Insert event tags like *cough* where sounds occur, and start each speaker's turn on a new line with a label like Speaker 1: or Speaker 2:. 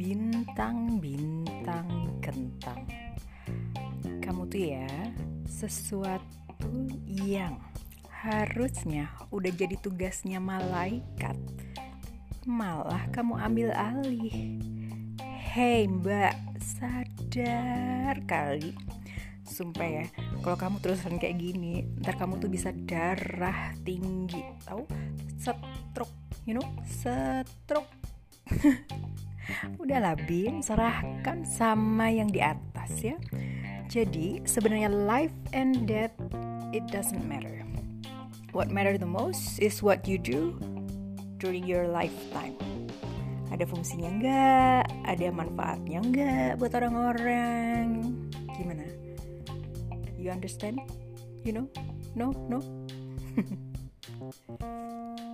Speaker 1: bintang-bintang kentang. Kamu tuh ya, sesuatu yang harusnya udah jadi tugasnya malaikat, malah kamu ambil alih. Hei mbak, sadar kali. Sumpah ya, kalau kamu terusan kayak gini, ntar kamu tuh bisa darah tinggi, tahu? Stroke, you know, stroke. *laughs* Udahlah Bin, serahkan sama yang di atas ya. Jadi sebenarnya life and death it doesn't matter. What matter the most is what you do during your lifetime. Ada fungsinya enggak? Ada manfaatnya enggak buat orang-orang? Gimana? You understand? You know? No, no. *laughs*